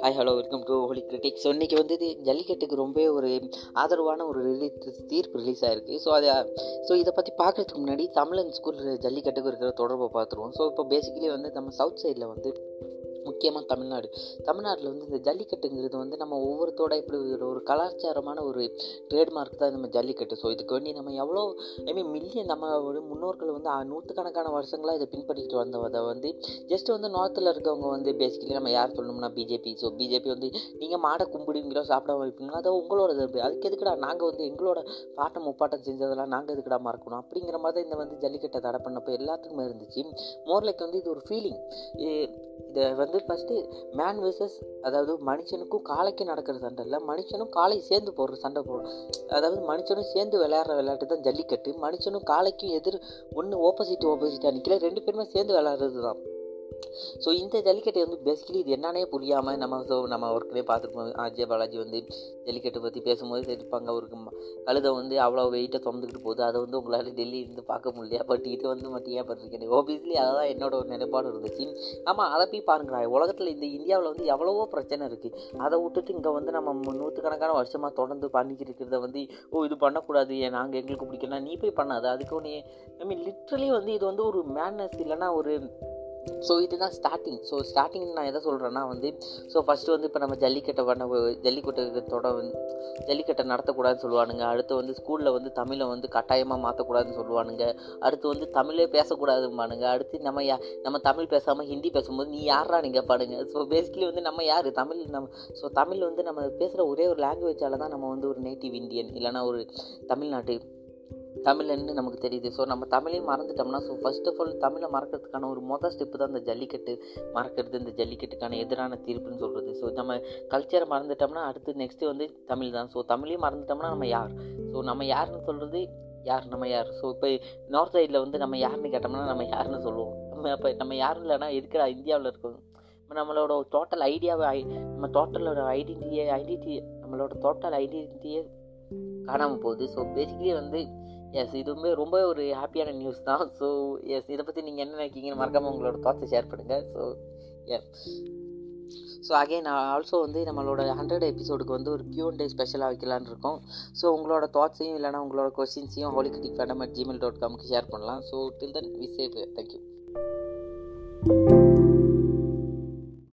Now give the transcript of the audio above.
Hi hello welcome to holy critic so இன்றைக்கி வந்து இது ஜல்லிக்கட்டுக்கு ரொம்ப ஒரு ஆதரவான ஒரு ரிலீஸ் தீர்ப்பு ரிலீஸ் ஆகிருக்கு ஸோ அதை ஸோ இதை பற்றி பார்க்குறதுக்கு முன்னாடி தமிழன் ஸ்கூல் ஜல்லிக்கட்டுக்கு இருக்கிற தொடர்பை பார்த்துருவோம் ஸோ இப்போ பேசிக்கலி வந்து நம்ம சவுத் சைடில் வந்து முக்கியமாக தமிழ்நாடு. தமிழ்நாட்டில் வந்து இந்த ஜல்லிக்கட்டுங்கிறது வந்து நம்ம ஒவ்வொருத்தோட இப்படி ஒரு கலாச்சாரமான ஒரு ட்ரேட்மார்க் தான் நம்ம ஜல்லிக்கட்டு. ஸோ இதுக்கு வேண்டி நம்ம எவ்வளோ ஐ மீன் மில்லியன் நம்ம முன்னோர்கள் வந்து நூற்றுக்கணக்கான வருஷங்களாக இதை பின்பற்றிட்டு வந்ததை வந்து ஜஸ்ட் வந்து நார்த்தில் இருக்கவங்க வந்து பேசிக்கலி நம்ம யார் சொல்லணும்னா பிஜேபி ஸோ பிஜேபி வந்து நீங்கள் மாடை கும்பிடுவீங்களோ சாப்பிட வைப்பீங்களோ அதை உங்களோட இது அதுக்கு எதுக்குடா நாங்கள் வந்து எங்களோட பாட்டம் முப்பாட்டம் செஞ்சதெல்லாம் நாங்கள் எதுக்குடா மறக்கணும்? அப்படிங்கிற மாதிரி தான் இந்த வந்து ஜல்லிக்கட்டை தடை பண்ணப்போ எல்லாத்துக்குமே இருந்துச்சு. மோர்லைக்கு வந்து இது ஒரு ஃபீலிங் இதை வந்து ஃபஸ்ட்டு மேன் வெர்சஸ் அதாவது மனுஷனுக்கும் காளைக்கும் நடக்கிற சண்டை இல்லை. மனுஷனும் காளை சேர்ந்து போடுற சண்டை போடும். அதாவது மனுஷனும் சேர்ந்து விளையாடுற விளையாட்டு தான் ஜல்லிக்கட்டு. மனுஷனும் காளைக்கும் எதிர் ஒன்று ஆப்போசிட் ஆப்போசிட்டாக நிற்கல ரெண்டு பேருமே சேர்ந்து விளையாடுறது தான் ஸோ இந்த ஜல்லிக்கட்டு வந்து பேசிக்கலி இது என்னன்னே புரியாமல் நம்ம ஸோ நம்ம ஒர்க்கிலே பார்த்துருப்போம். அஜய் பாலாஜி வந்து ஜல்லிக்கட்டு பற்றி பேசும்போது இருப்பாங்க அவருக்கு கழுதை வந்து அவ்வளோ வெயிட்டை சுமந்துக்கிட்டு போகுது. அதை வந்து உங்களால் டெல்லி இருந்து பார்க்க முடியல பட் இது வந்து மட்டும் ஏன் பண்ணிருக்கேன் ஓபியஸ்லி அதான் என்னோட ஒரு நிலைப்பாடு இருந்துச்சு. ஆமாம் அதை போய் பாருங்களா உலகத்தில் இந்த இந்தியாவில் வந்து எவ்வளவோ பிரச்சனை இருக்குது அதை விட்டுட்டு இங்கே வந்து நம்ம நூற்றுக்கணக்கான வருஷமாக தொடர்ந்து பண்ணிக்கிட்டு இருக்கிறத வந்து ஓ இது பண்ணக்கூடாது. ஏன் நாங்கள் எங்களுக்கு பிடிக்கலாம் நீ போய் பண்ணாத. அதுக்கு ஒன்று ஐ மீன் லிட்ரலி வந்து இது வந்து ஒரு மேனஸ் இல்லைன்னா ஒரு ஸோ இதுதான் ஸ்டார்டிங் ஸோ ஸ்டார்டிங் நான் எதை சொல்கிறேன்னா வந்து ஸோ ஃபஸ்ட்டு வந்து இப்போ நம்ம ஜல்லிக்கட்டை பண்ண ஜல்லிக்கட்டத்தோட தொட ஜல்லிக்கட்டை நடத்தக்கூடாதுன்னு சொல்லுவானுங்க. அடுத்து வந்து ஸ்கூலில் வந்து தமிழை வந்து கட்டாயமாக மாற்றக்கூடாதுன்னு சொல்லுவானுங்க. அடுத்து வந்து தமிழே பேசக்கூடாதும்பானுங்க. அடுத்து நம்ம யா நம்ம தமிழ் பேசாமல் ஹிந்தி பேசும்போது நீ யாரா நீங்கள் பாடுங்க. ஸோ பேசிக்கலி வந்து நம்ம யார்? தமிழ் நம்ம ஸோ தமிழ் வந்து நம்ம பேசுகிற ஒரே ஒரு லாங்குவேஜால் தான் நம்ம வந்து ஒரு நேட்டிவ் இந்தியன் இல்லைன்னா ஒரு தமிழ்நாட்டு தமிழ்ன்னு நமக்கு தெரியுது. ஸோ நம்ம தமிழையும் மறந்துட்டோம்னா ஸோ ஃபர்ஸ்ட் ஆஃப் ஆல் தமிழை மறக்கிறதுக்கான ஒரு மொதல் ஸ்டெப்பு தான் இந்த ஜல்லிக்கட்டு. மறக்கிறது இந்த ஜல்லிக்கட்டுக்கான எதிரான தீர்ப்புன்னு சொல்கிறது ஸோ நம்ம கல்ச்சரை மறந்துட்டோம்னா அடுத்து நெக்ஸ்ட்டு வந்து தமிழ் தான். ஸோ தமிழையும் மறந்துட்டோம்னா நம்ம யார்? ஸோ நம்ம யாருன்னு சொல்கிறது யார் நம்ம யார்? ஸோ இப்போ நார்த் சைடில் வந்து நம்ம யாருன்னு கேட்டோம்னா நம்ம யாருன்னு சொல்லுவோம். நம்ம அப்போ நம்ம யாரும் இல்லைன்னா இருக்கிற இந்தியாவில் இருக்கோம்? இப்போ நம்மளோட டோட்டல் ஐடியாவை ஐ- நம்ம டோட்டலோட ஐடென்டிட்டியை ஐடென்டிட்டி நம்மளோட டோட்டல் ஐடென்டிட்டியை காணாமல் போகுது. ஸோ பேசிக்கலி வந்து எஸ் இதுவுமே ரொம்ப ஒரு ஹாப்பியான நியூஸ் தான். ஸோ எஸ் இதை பற்றி நீங்கள் என்ன நினைக்கிங்கன்னு மறக்காமல் உங்களோட தாட்ஸை ஷேர் பண்ணுங்கள் so yes so again also வந்து நம்மளோட ஹண்ட்ரட் எபிசோடுக்கு வந்து ஒரு கியூ டே ஸ்பெஷலாக வைக்கலான்னு இருக்கோம். ஸோ உங்களோட தாட்ஸையும் இல்லைனா உங்களோட கொஸ்டின்ஸையும் ஹோலிகிட்டிக் ஃபேடம் அட் ஜிமெயில் டாட் காம்க்கு ஷேர் பண்ணலாம். So till then we save thank you